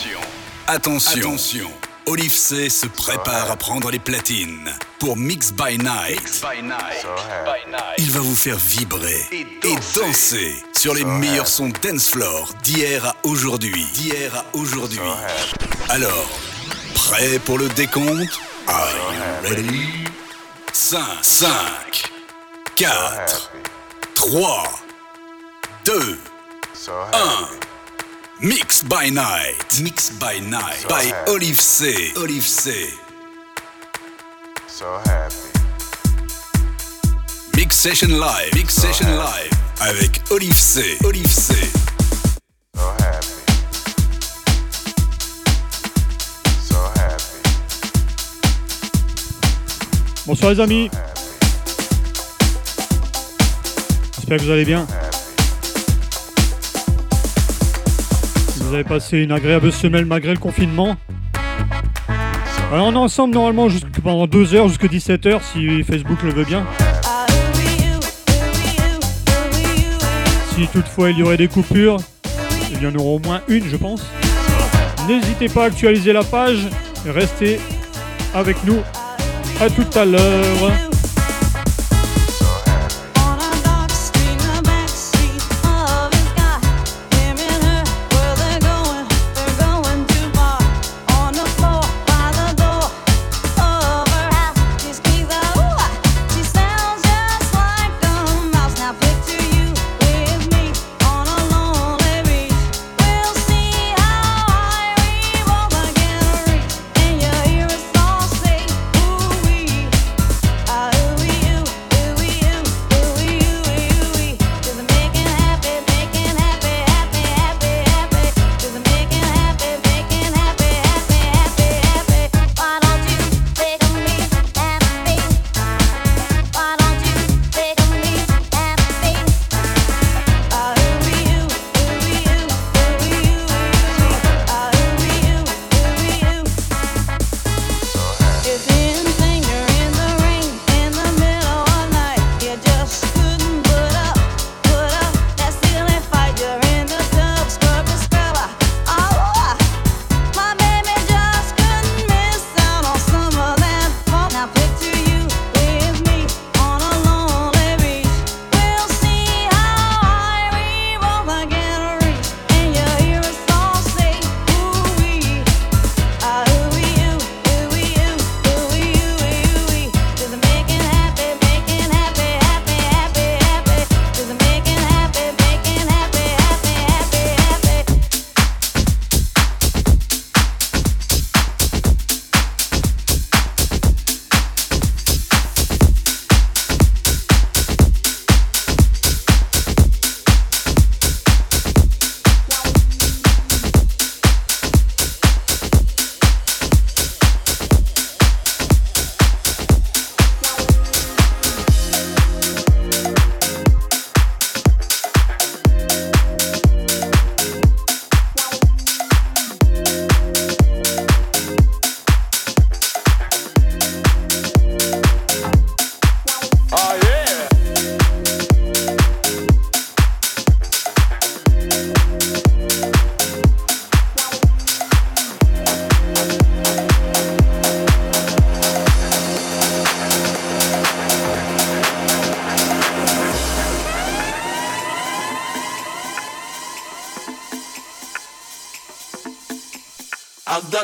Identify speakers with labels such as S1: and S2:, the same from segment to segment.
S1: Attention. Attention. Attention. Olive C se prépare à prendre les platines pour Mix by Night. Il va vous faire vibrer et danser, sur les meilleurs sons dance floor d'hier à aujourd'hui. D'hier à aujourd'hui. Alors, prêt pour le décompte? Are you ready? 5, 5, 4, 3, 2, 1. Mix by Night. Mix by Night. by Olive C. Olive C.
S2: So happy.
S1: Mix Session Live. Mix Session Live. Avec Olive C. Olive C.
S2: So happy. So happy.
S3: Bonsoir les amis. J'espère que vous allez bien. Vous avez passé une agréable semaine malgré le confinement. Alors on est ensemble normalement pendant 2 heures jusqu'à 17h si Facebook le veut bien. Si toutefois il y aurait des coupures, il y en aura au moins une je pense. N'hésitez pas à actualiser la page et restez avec nous. À tout à l'heure.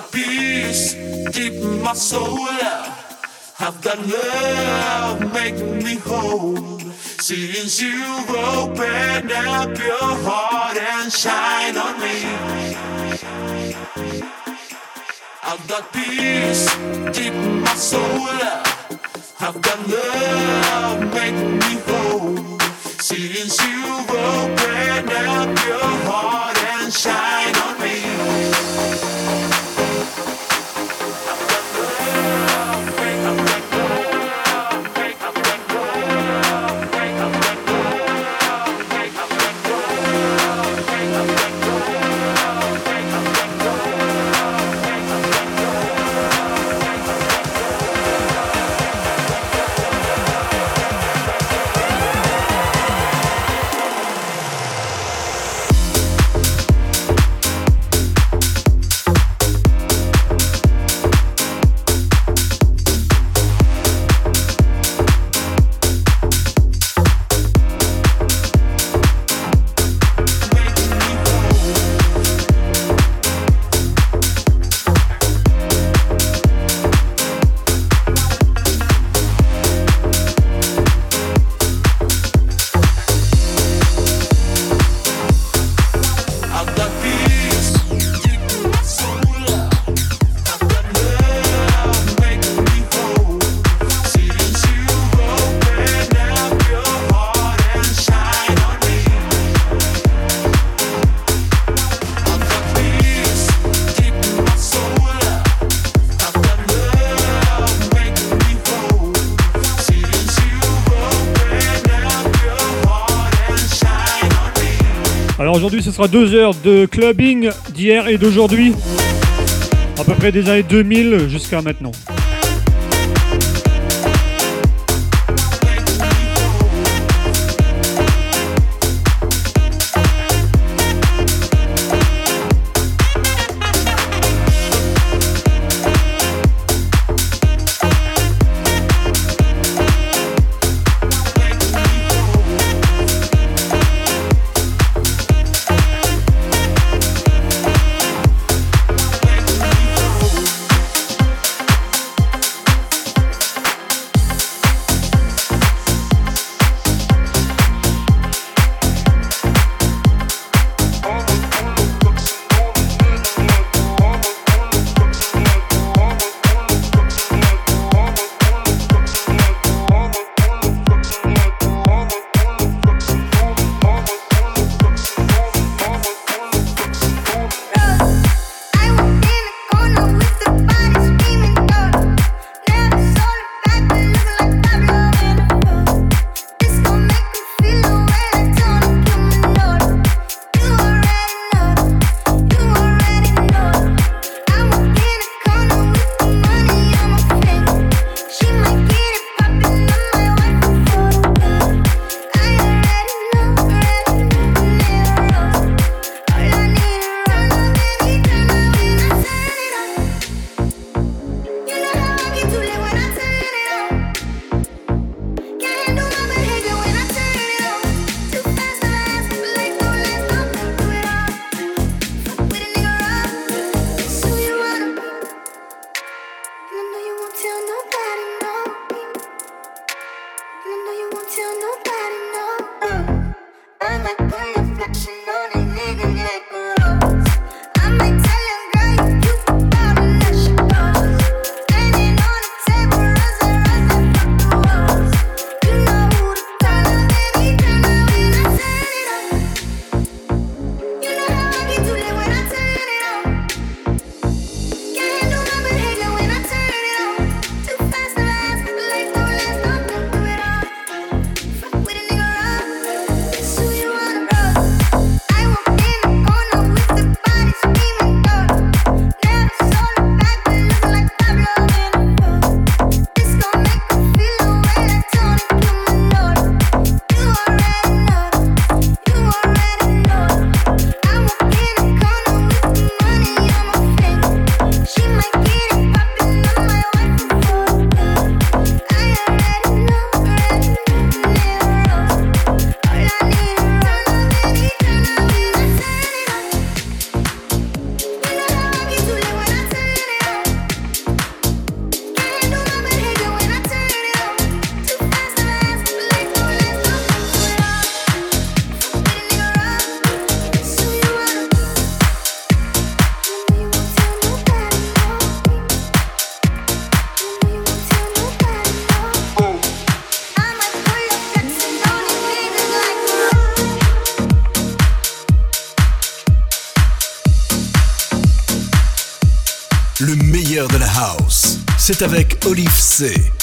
S4: got
S5: peace deep in my soul. I've got love making me whole. Since you opened up your heart and shine on me. I've got peace deep in my soul. I've got love.
S4: Ce sera deux heures de clubbing d'hier et d'aujourd'hui, à peu près des années 2000 jusqu'à maintenant.
S1: Avec Olive C.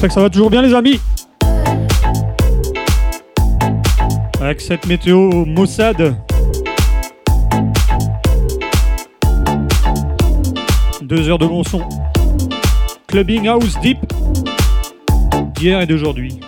S6: J'espère que ça va toujours bien les amis. Avec cette météo maussade. Deux heures de bon son. Clubbing House Deep. D'hier et d'aujourd'hui.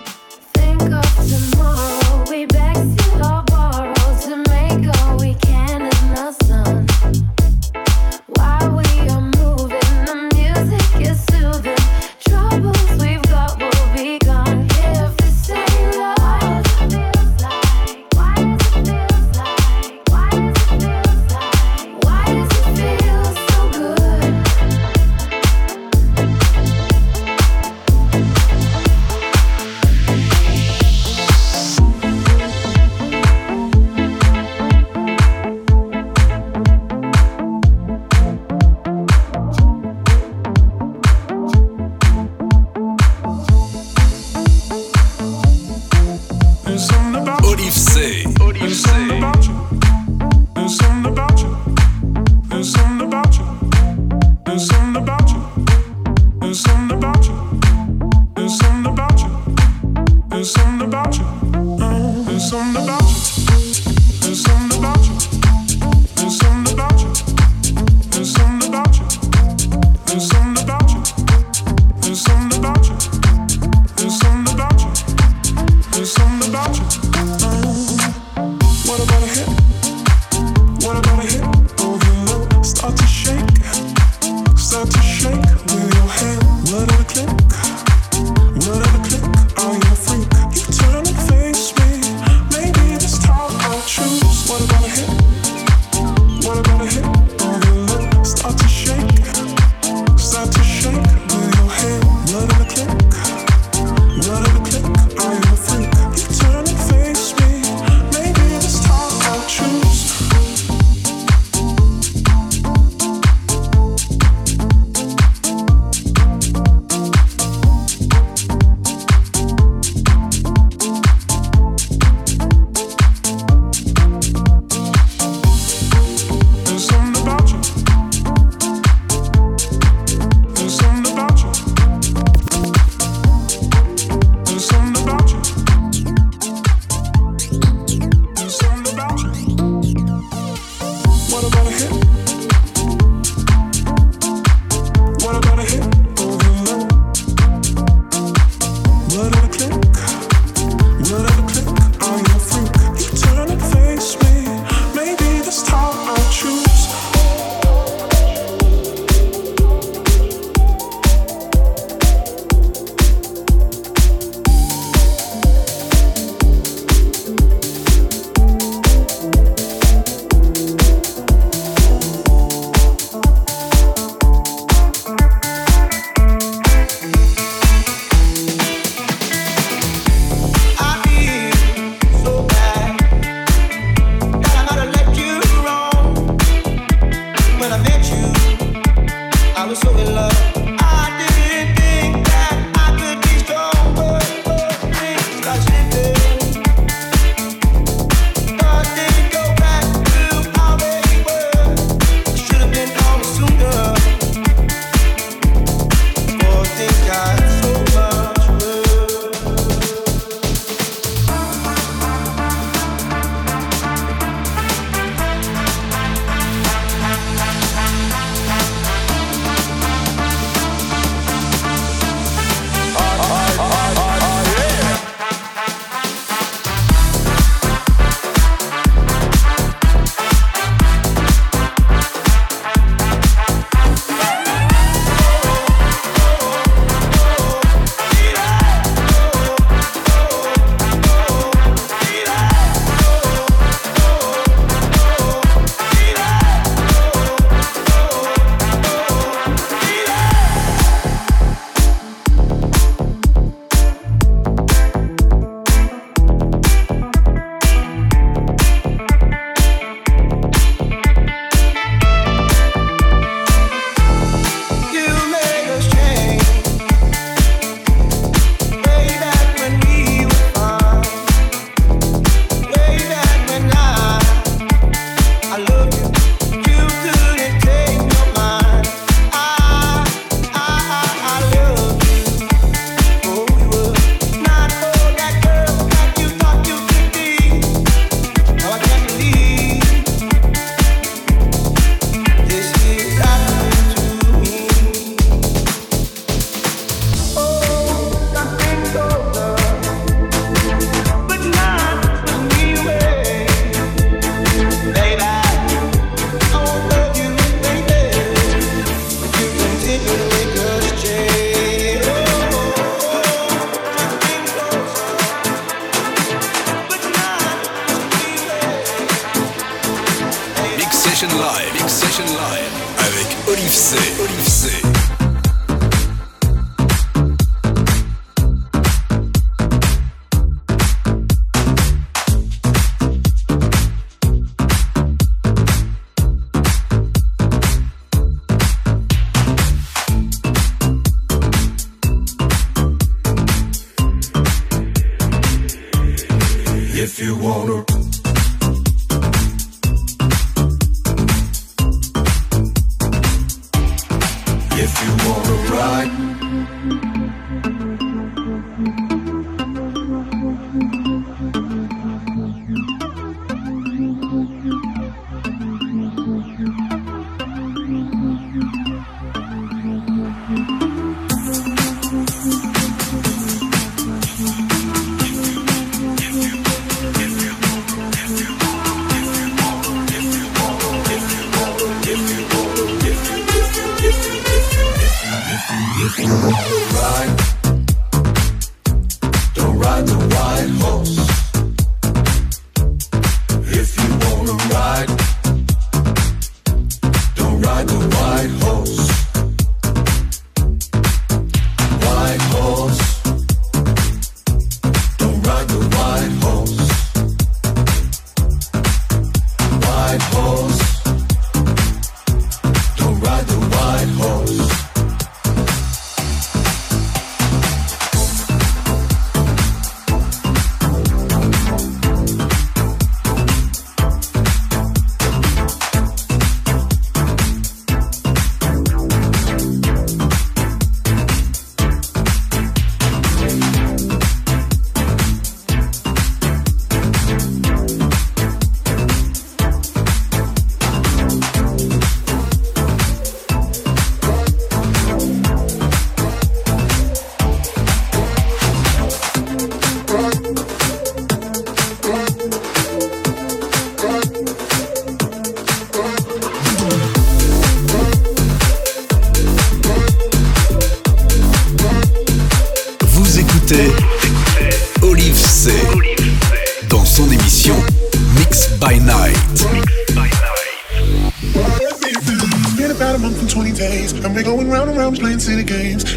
S1: Olivsey. Olivsey.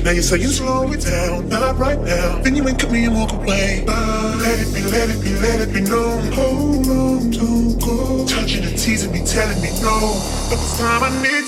S7: Now you say you
S8: slow it down, not right now. Then you ain't at me and walk away. But let it be, let it be, let it be known. Hold on, don't go. Touching and teasing me, telling me no. But this time I need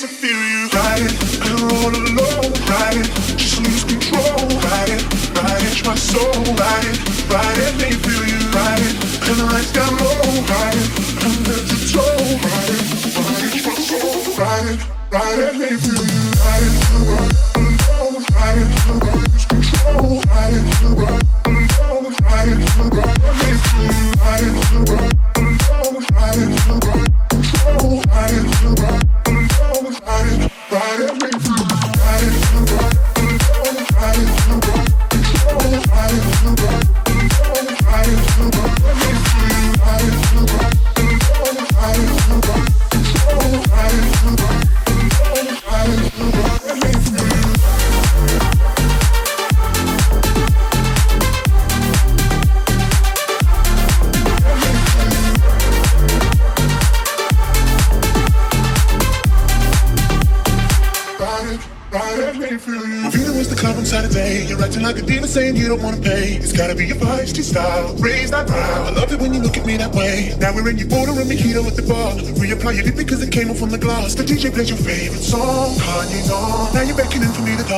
S8: You did because it came off on the glass. The DJ plays your favorite song, Kanye's on. Now you're beckoning for me to come.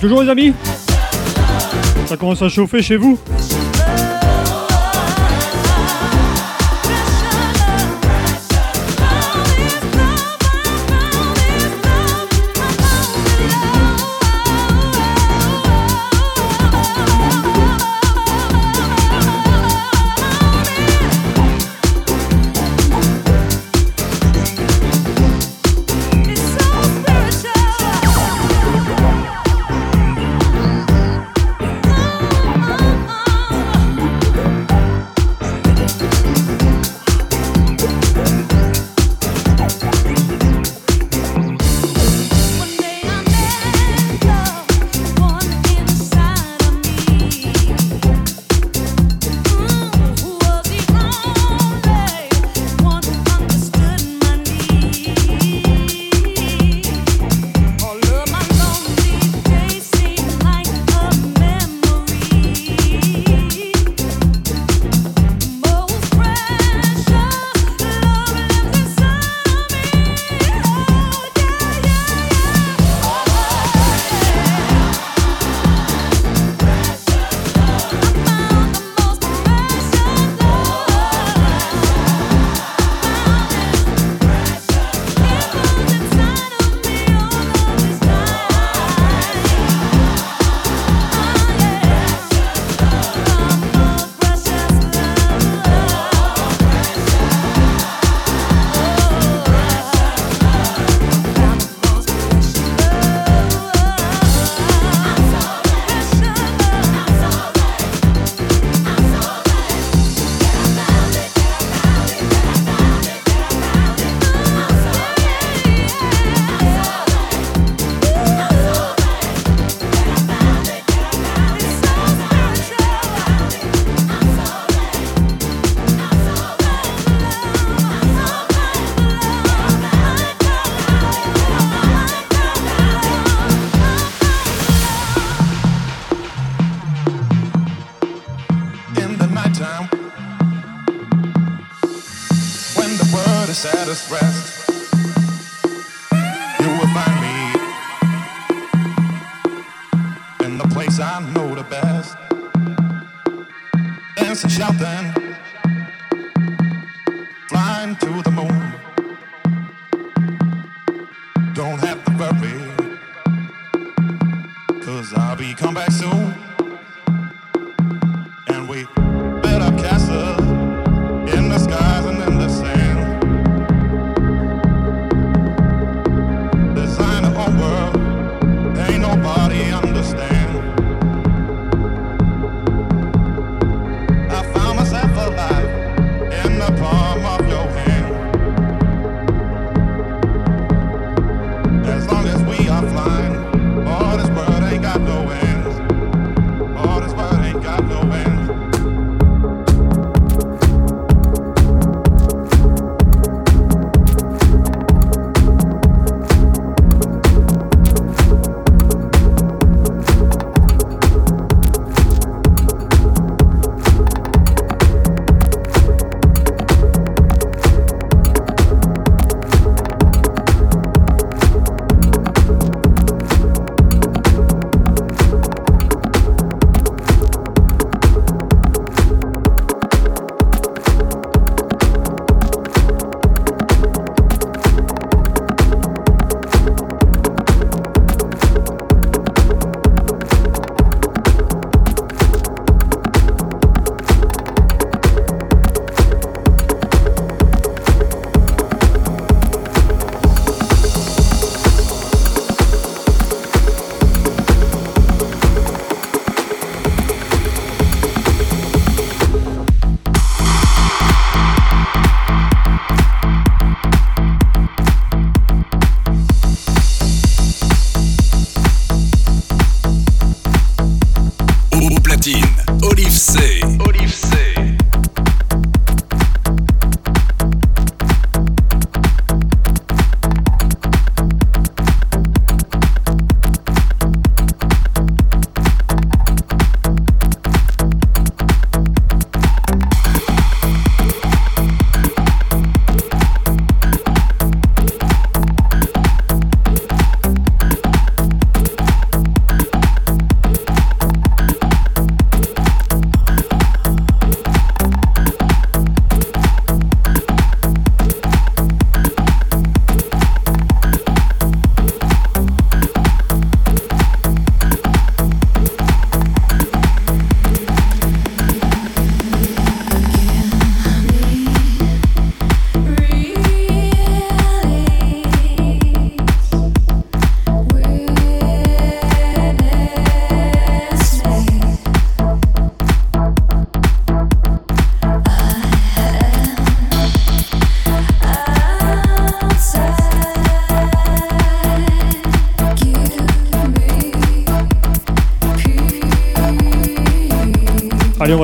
S3: Toujours les amis? Ça commence à chauffer chez vous?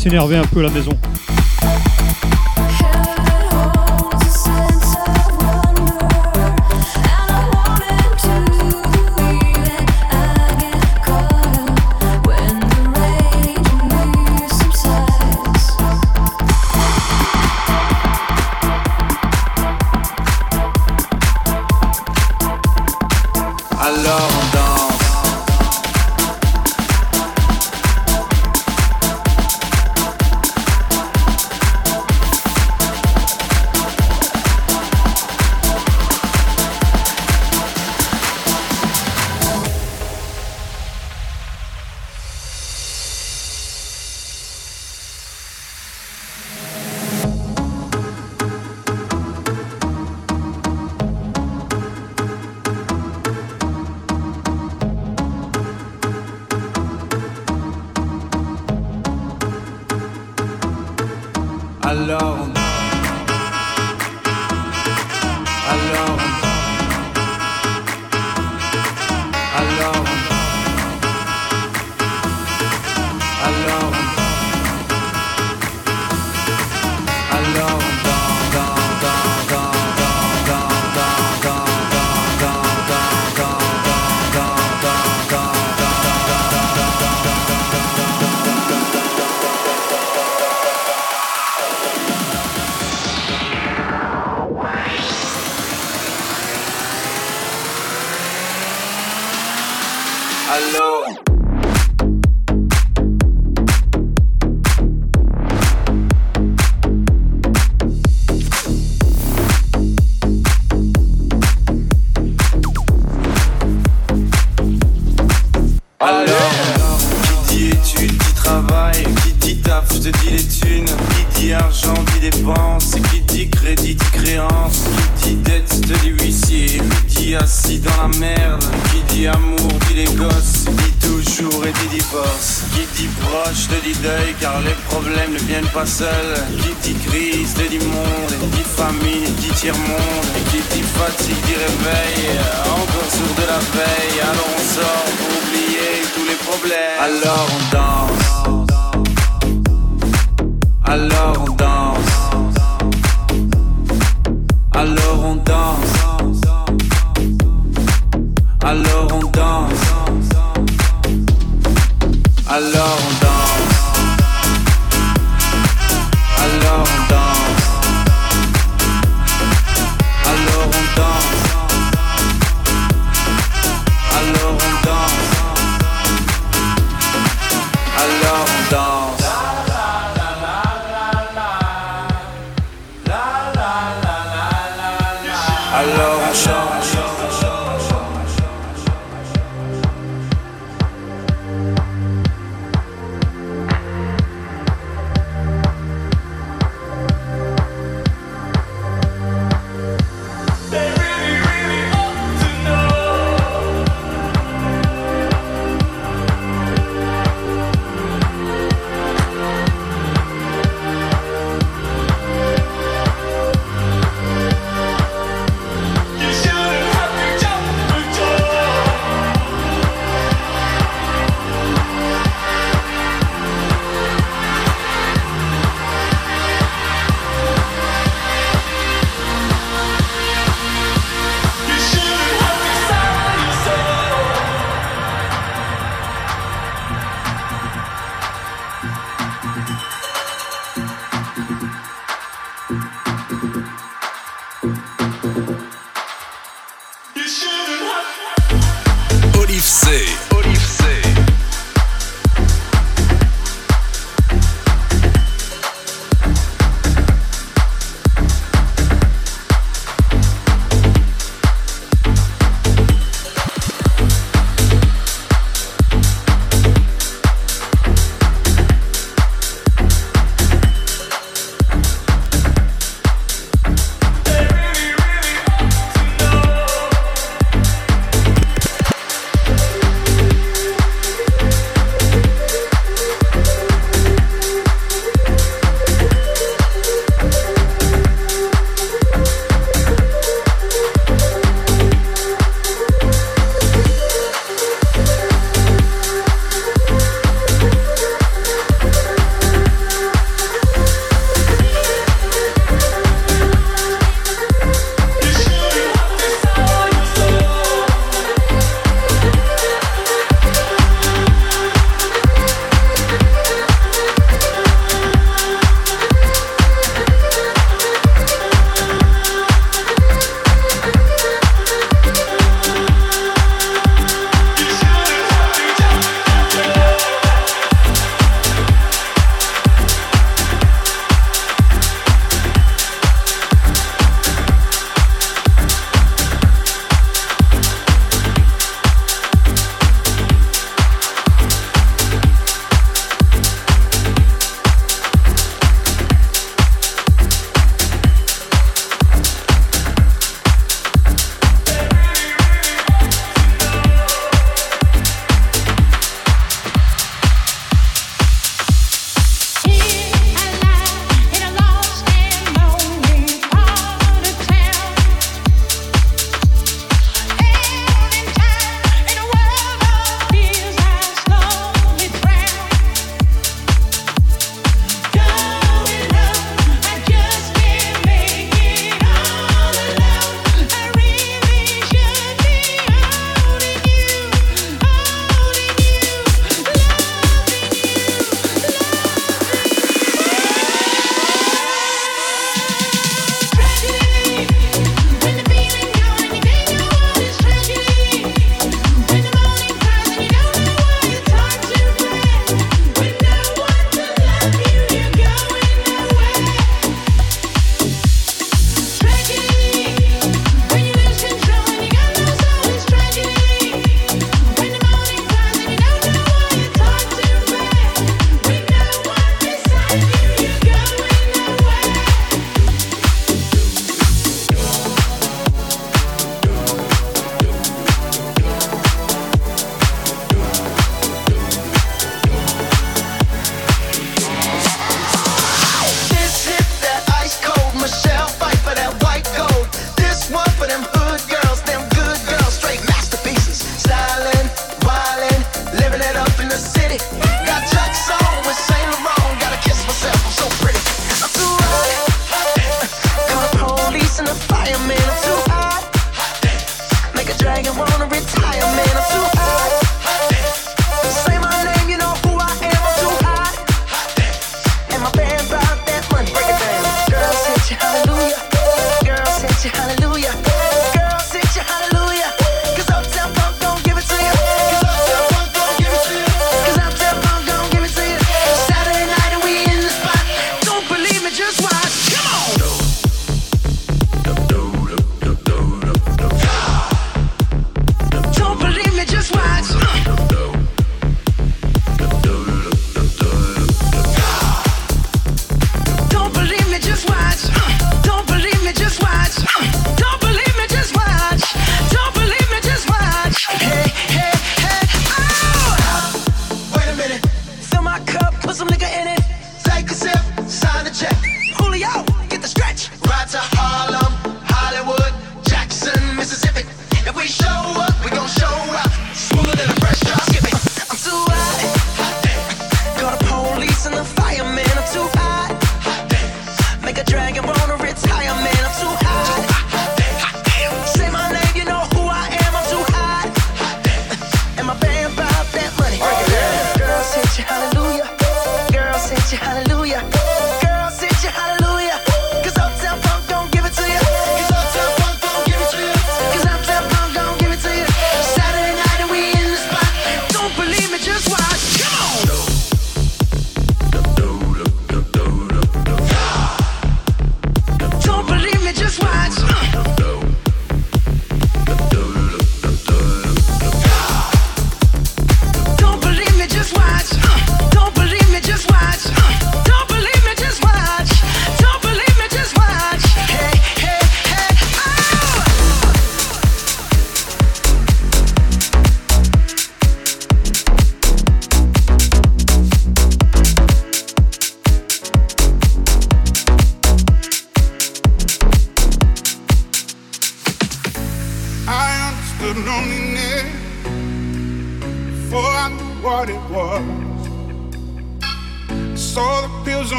S9: S'énerver un peu la maison.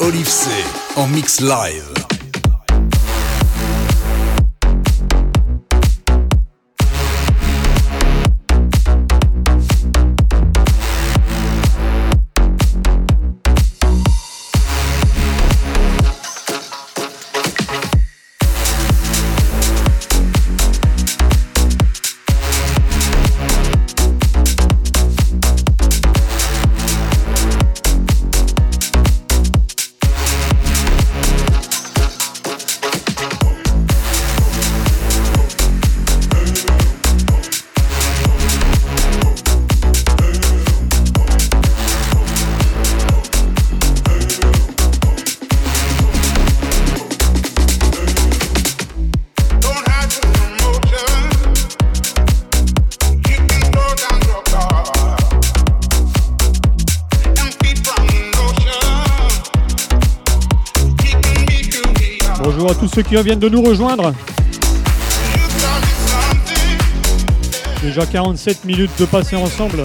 S1: Olive C en mix live.
S10: ceux qui viennent de nous rejoindre. Déjà 47 minutes de passer ensemble.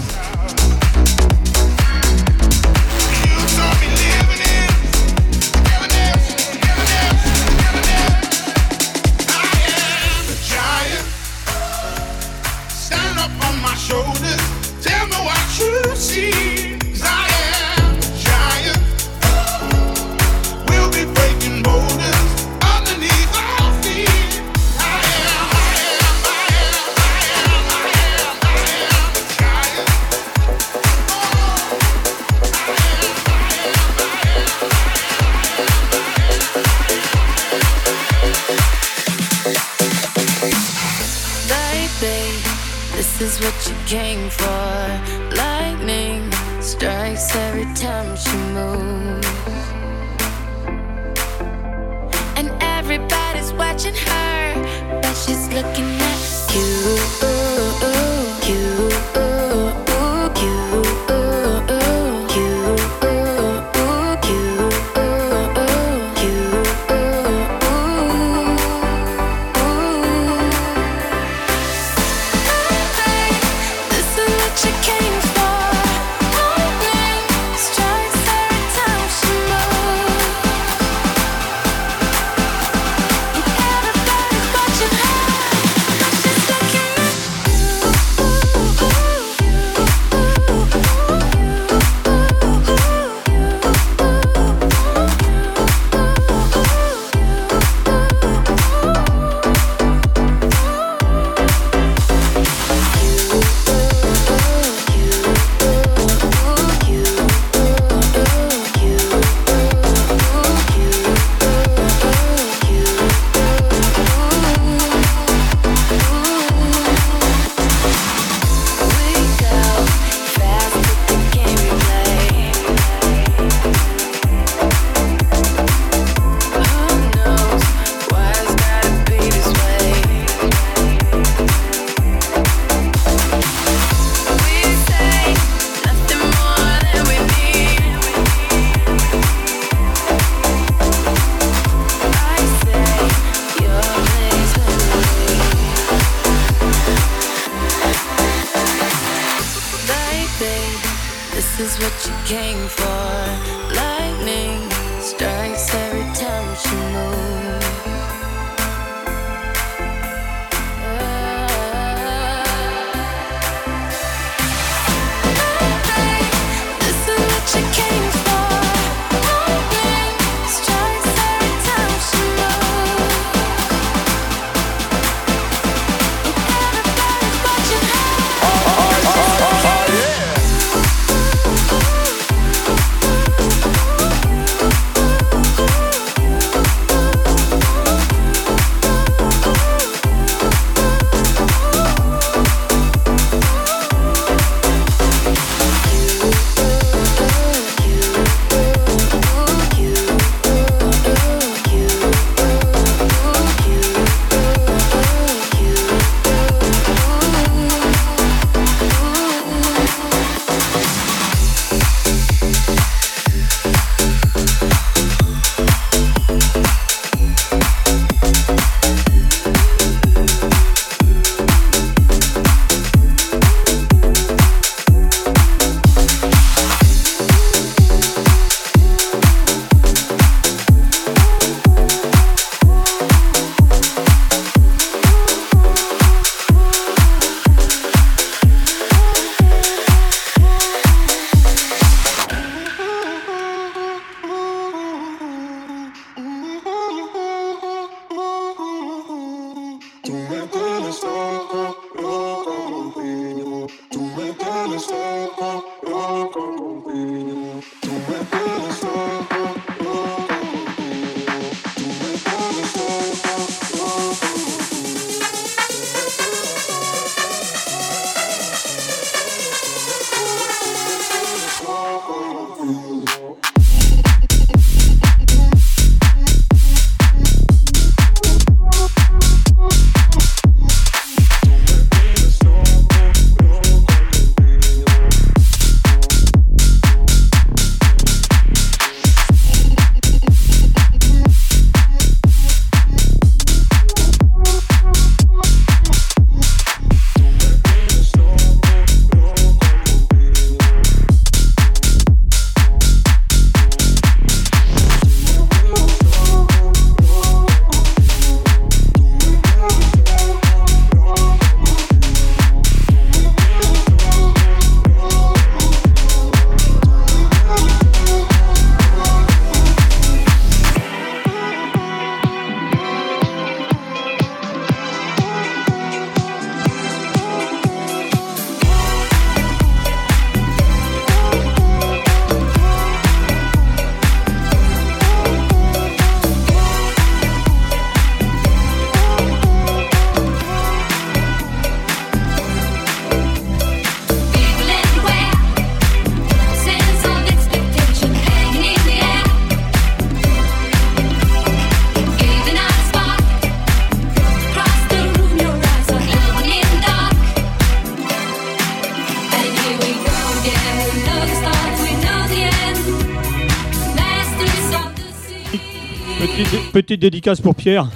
S11: Dédicace pour Pierre.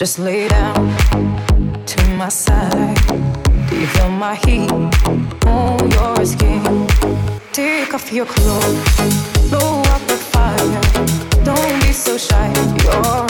S12: Just lay down to my side. Do you feel my heat on your skin? Take off your clothes, blow up the fire. Don't be so shy. You're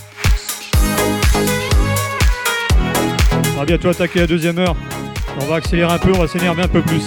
S4: va bientôt attaquer la deuxième heure. On va accélérer un peu, on va s'énerver un peu plus.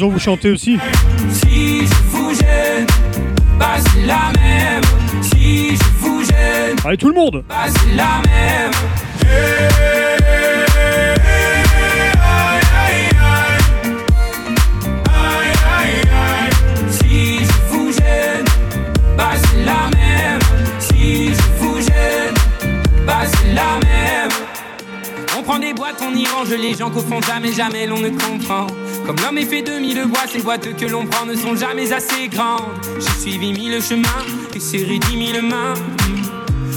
S4: Maison vous chantez aussi.
S13: Si je vous gêne, bah c'est la même. Si je vous gêne,
S4: Allez tout le monde
S13: bah c'est la même. Si je vous gêne, c'est la même. Si je vous gêne, c'est la même. On prend des boîtes, on y range les gens qu'au fond jamais, jamais l'on ne comprend. Comme l'homme est fait de mille boîtes, ces boîtes que l'on prend ne sont jamais assez grandes. J'ai suivi mille chemins et serré dix mille mains.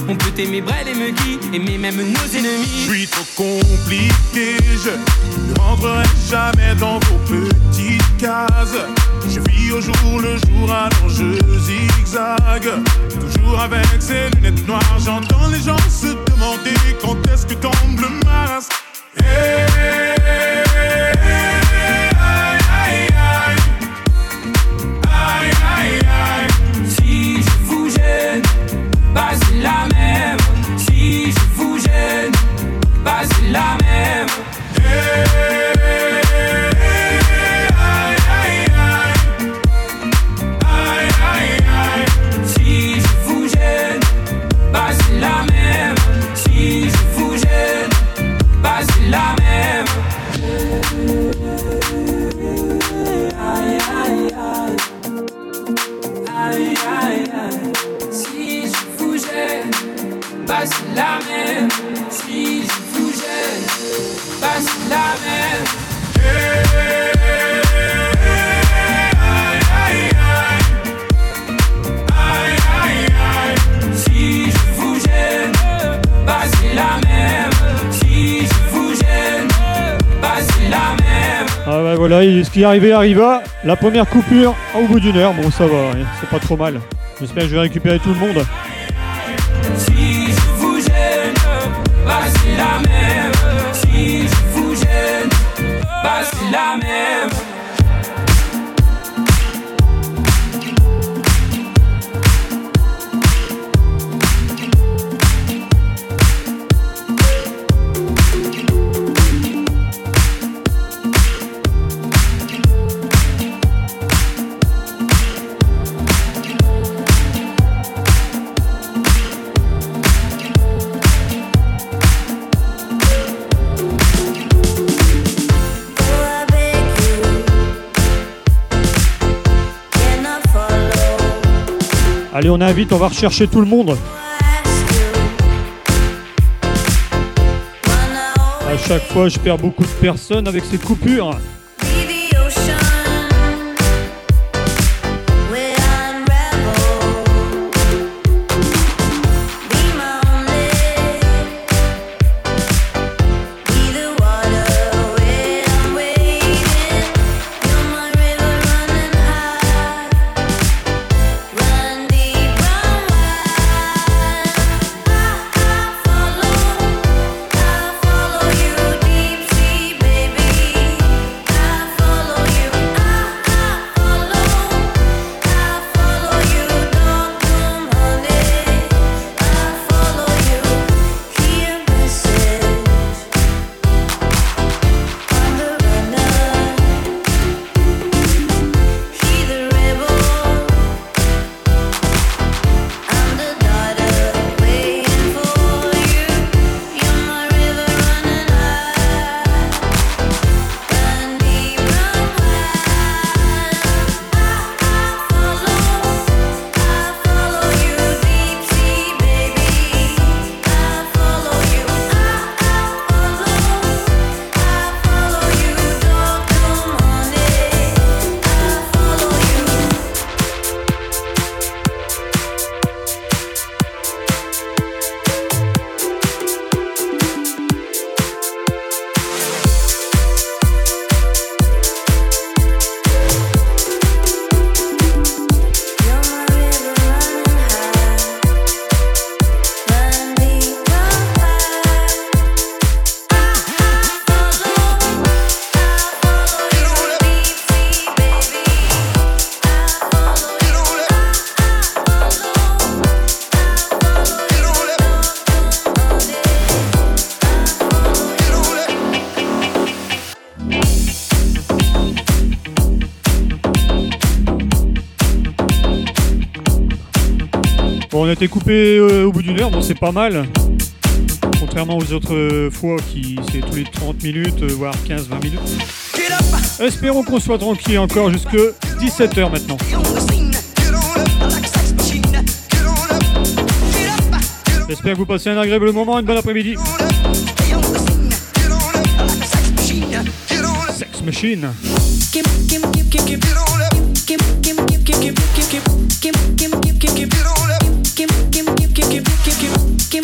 S13: On peut aimer Brel et Muggy, aimer même nos ennemis.
S14: Je suis trop compliqué, je ne rentrerai jamais dans vos petites cases. Je vis au jour le jour, alors je zigzag. Toujours avec ces lunettes noires, j'entends les gens se demander quand est-ce que tombe le masque. Eh,
S4: ce qui est arrivé arriva. La première coupure au bout d'une heure. Bon ça va, hein, c'est pas trop mal. J'espère que je vais récupérer tout le monde.
S2: Allez, on invite, on va rechercher tout le monde. À chaque fois, je perds beaucoup de personnes avec ces coupures. Été coupé euh, au bout d'une heure, bon c'est pas mal. Contrairement aux autres euh, fois qui c'est tous les 30 minutes, euh, voire 15-20 minutes. Espérons qu'on soit tranquille encore jusque 17h maintenant. J'espère que vous passez un agréable moment, une bonne après-midi. Sex Machine.
S15: give, keep, give, keep, give, keep, give, give,
S16: give,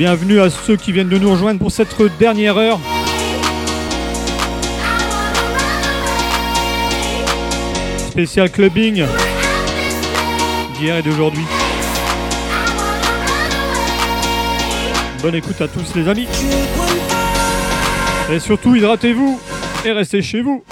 S16: Bienvenue à ceux qui viennent de nous rejoindre pour cette dernière heure. Spécial clubbing d'hier et d'aujourd'hui. Bonne écoute à tous les amis. Et surtout, hydratez-vous et restez chez vous.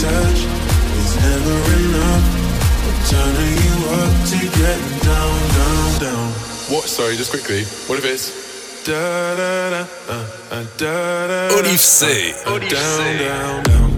S17: touch is never enough. I'm turning you up to get down, down, down.
S18: What? Sorry, just quickly. What if it's
S17: da da da uh, uh, da da?
S1: What if
S17: uh, say? Uh, what? Down, down,
S19: down.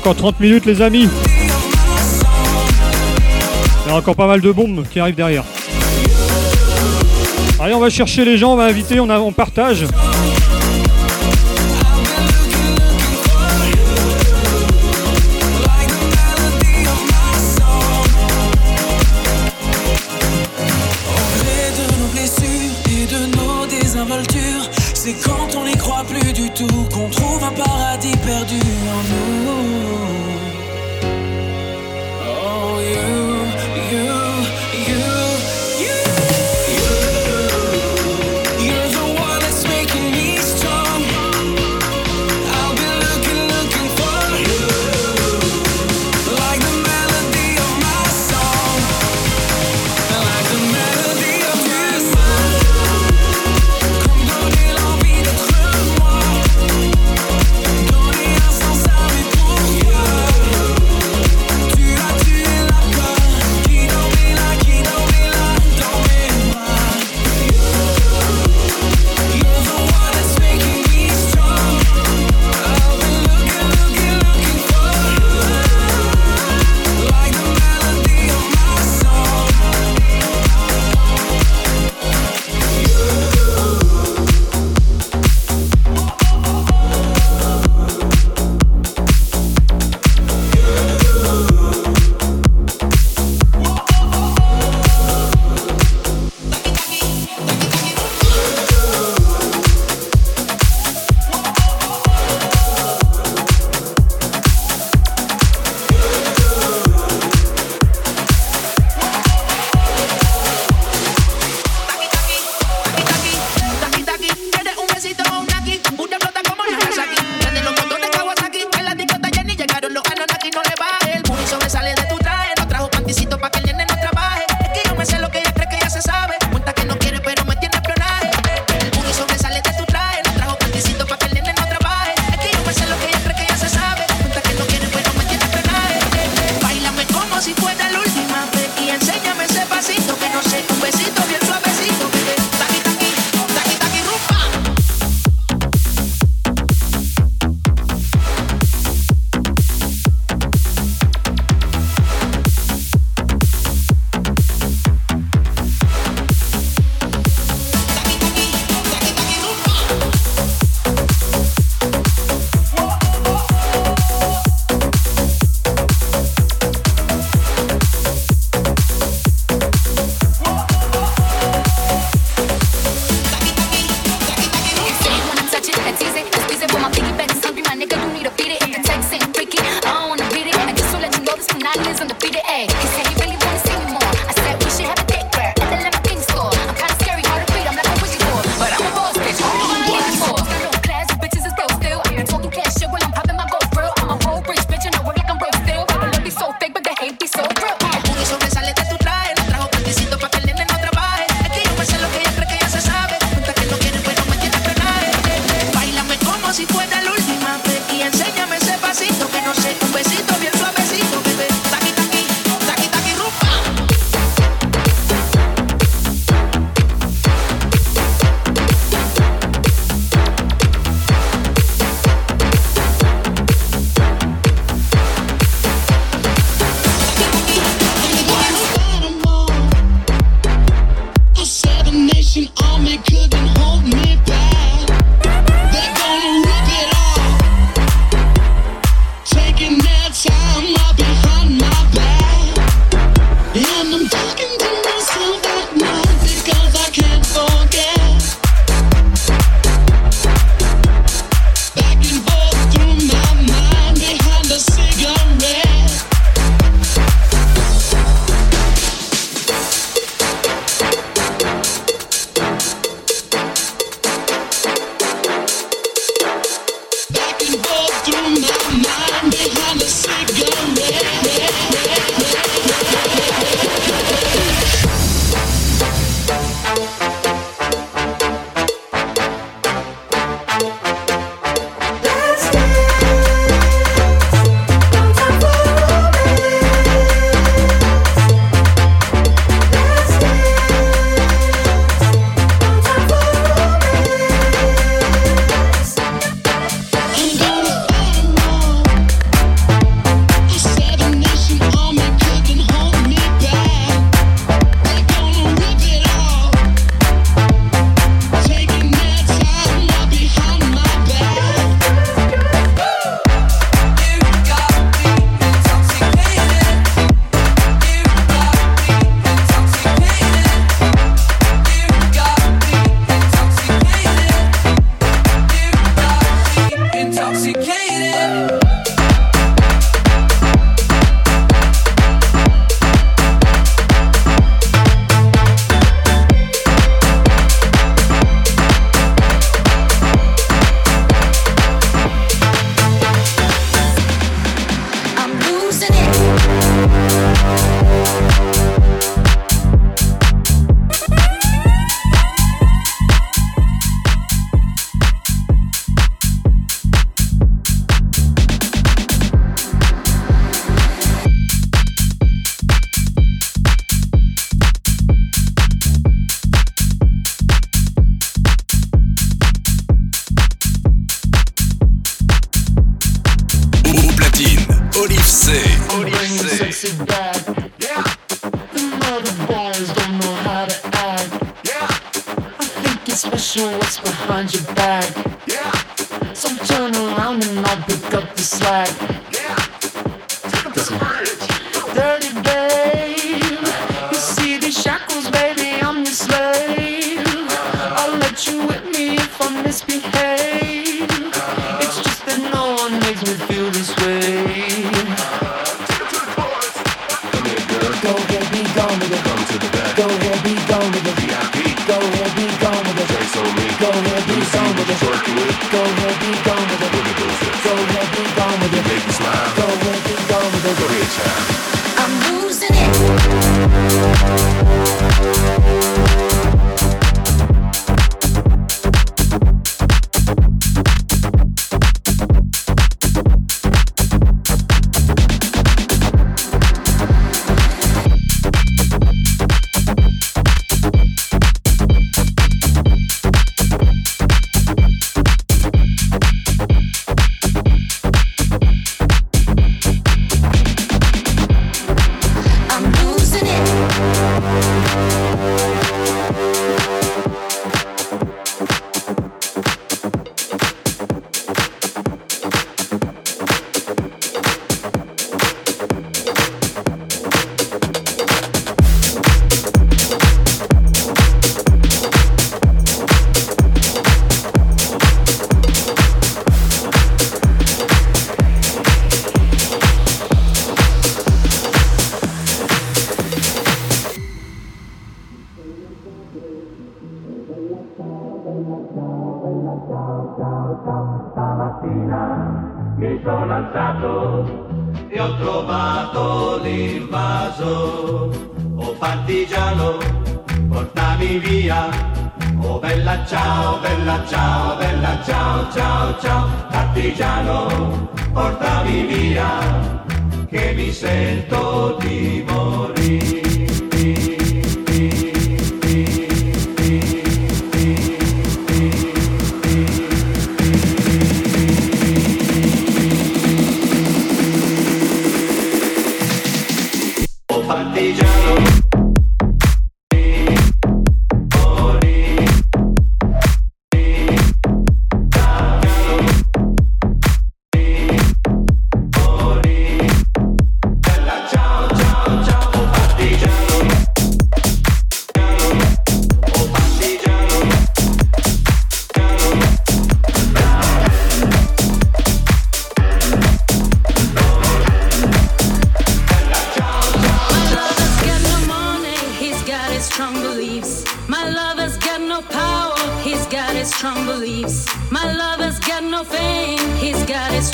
S19: encore 30 minutes les amis. Il y a encore pas mal de bombes qui arrivent derrière. Allez, on va chercher les gens, on va inviter, on, a, on partage.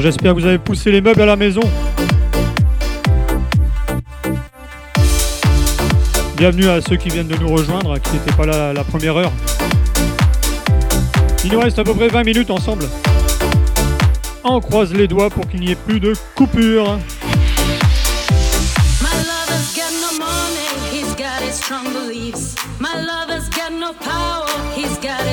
S2: J'espère que vous avez poussé les meubles à la maison. Bienvenue à ceux qui viennent de nous rejoindre, qui n'étaient pas là la première heure. Il nous reste à peu près 20 minutes ensemble. On croise les doigts pour qu'il n'y ait plus de coupure.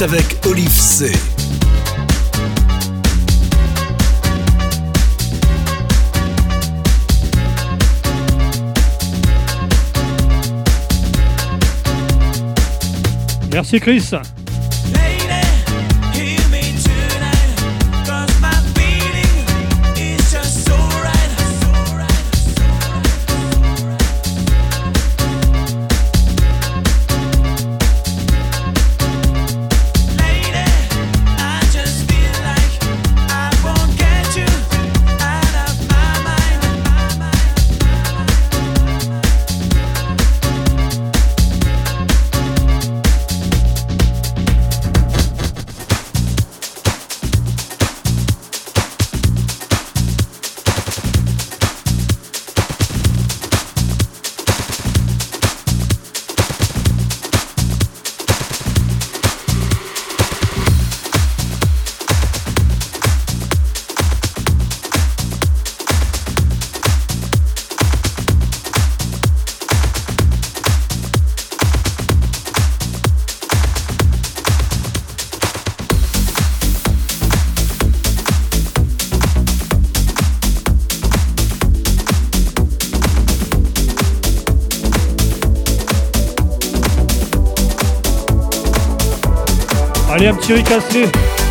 S1: Avec Olive C.
S2: Merci Chris. Allez, un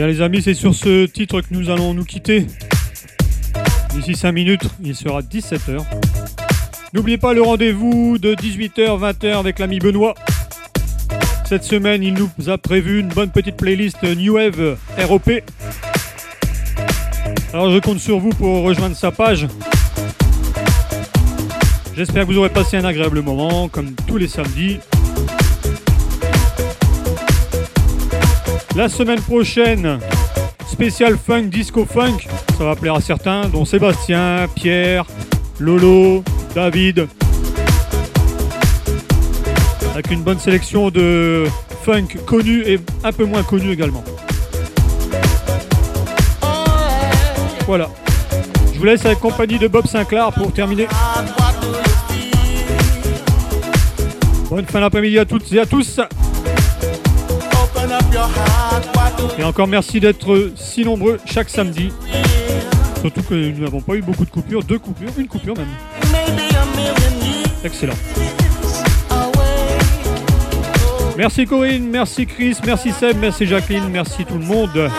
S2: Bien les amis, c'est sur ce titre que nous allons nous quitter. D'ici 5 minutes, il sera 17h.
S20: N'oubliez pas le rendez-vous de 18h-20h avec l'ami Benoît. Cette semaine, il nous a prévu une bonne petite playlist New Wave ROP. Alors je compte sur vous pour rejoindre sa page. J'espère que vous aurez passé un agréable moment, comme tous les samedis. La semaine prochaine, spécial funk, disco funk, ça va plaire à certains, dont Sébastien, Pierre, Lolo, David. Avec une bonne sélection de funk connus et un peu moins connus également. Voilà. Je vous laisse avec compagnie de Bob Sinclair pour terminer. Bonne fin d'après-midi à toutes et à tous. Et encore merci d'être si nombreux chaque samedi. Surtout que nous n'avons pas eu beaucoup de coupures, deux coupures, une coupure même. Excellent. Merci Corinne, merci Chris, merci Seb, merci Jacqueline, merci tout le monde.